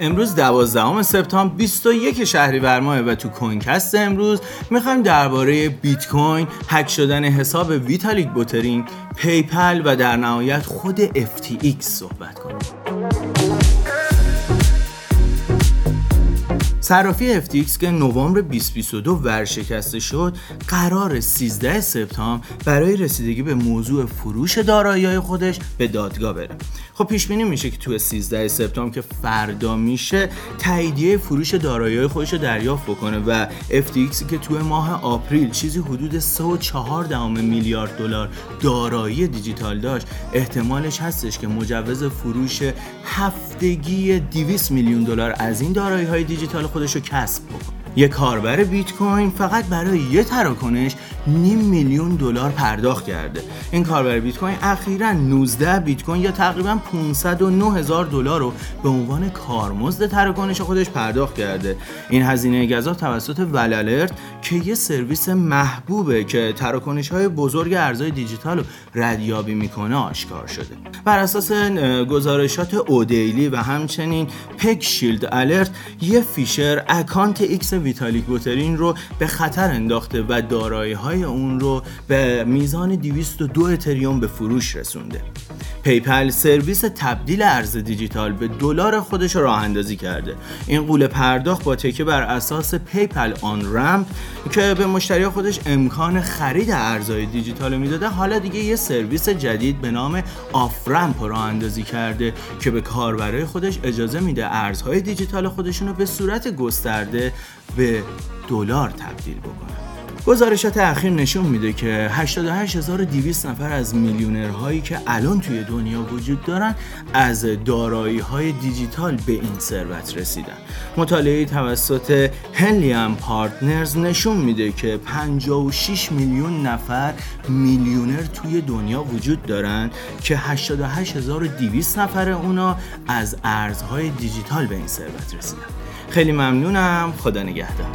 امروز 12 سپتامبر 21 شهریور ماه و تو کوینکست امروز می‌خوایم درباره بیت کوین، هک شدن حساب ویتالیک بوترین، PayPal و در نهایت خود FTX صحبت کنیم. صرافی FTX که نوامبر 2022 ورشکسته شد قراره 13 سپتامبر برای رسیدگی به موضوع فروش دارایی خودش به دادگاه بره خب پیش بینی میشه که تو 13 سپتامبر که فردا میشه تاییدیه فروش دارایی خودش رو دریافت بکنه و FTX که تو ماه آپریل چیزی حدود 3.4 میلیارد دلار دارایی دیجیتال داشت. احتمالش هستش که مجوز فروش هفتگی 200 میلیون دلار از این دارایی های دیجیتال خودش رو کسب بکنه. یک کاربر بیت کوین فقط برای یه تراکنش نیم میلیون دلار پرداخت کرده. این کاربر بیت کوین اخیرا 19 بیت کوین یا تقریبا 509 هزار دلار رو به عنوان کارمزد تراکنش خودش پرداخت کرده. این هزینه گزاف توسط Whale Alert که یه سرویس محبوبه که تراکنش های بزرگ ارزهای دیجیتال رو ردیابی می‌کنه آشکار شده. بر اساس گزارشات Odaily و همچنین PeckShieldAlert یه فیشر account ایکس ویتالیک بوترین رو به خطر انداخته و دارایی های اون رو به میزان 202 اتریوم به فروش رسونده. پیپل سرویس تبدیل ارز دیجیتال به دلار خودش راه اندازی کرده. این غول پرداخت با تکیه بر اساس پیپل on-ramp که به مشتری خودش امکان خرید ارزهای دیجیتال می‌داده. حالا دیگه یه سرویس جدید به نام off-ramp راه اندازی کرده که به کاربرای خودش اجازه میده ارزهای دیجیتال خودشون رو به صورت گسترده به دلار تبدیل بکنن گزارشات اخیر نشون میده که 88200 نفر از میلیونرهایی که الان توی دنیا وجود دارن از دارایی های دیجیتال به این ثروت رسیدن. مطالعه توسط هلیام پارتنرز نشون میده که 56 میلیون نفر میلیونر توی دنیا وجود دارن که 88200 نفر اونا از ارزهای دیجیتال به این ثروت رسیدن. خیلی ممنونم. خدا نگهدار.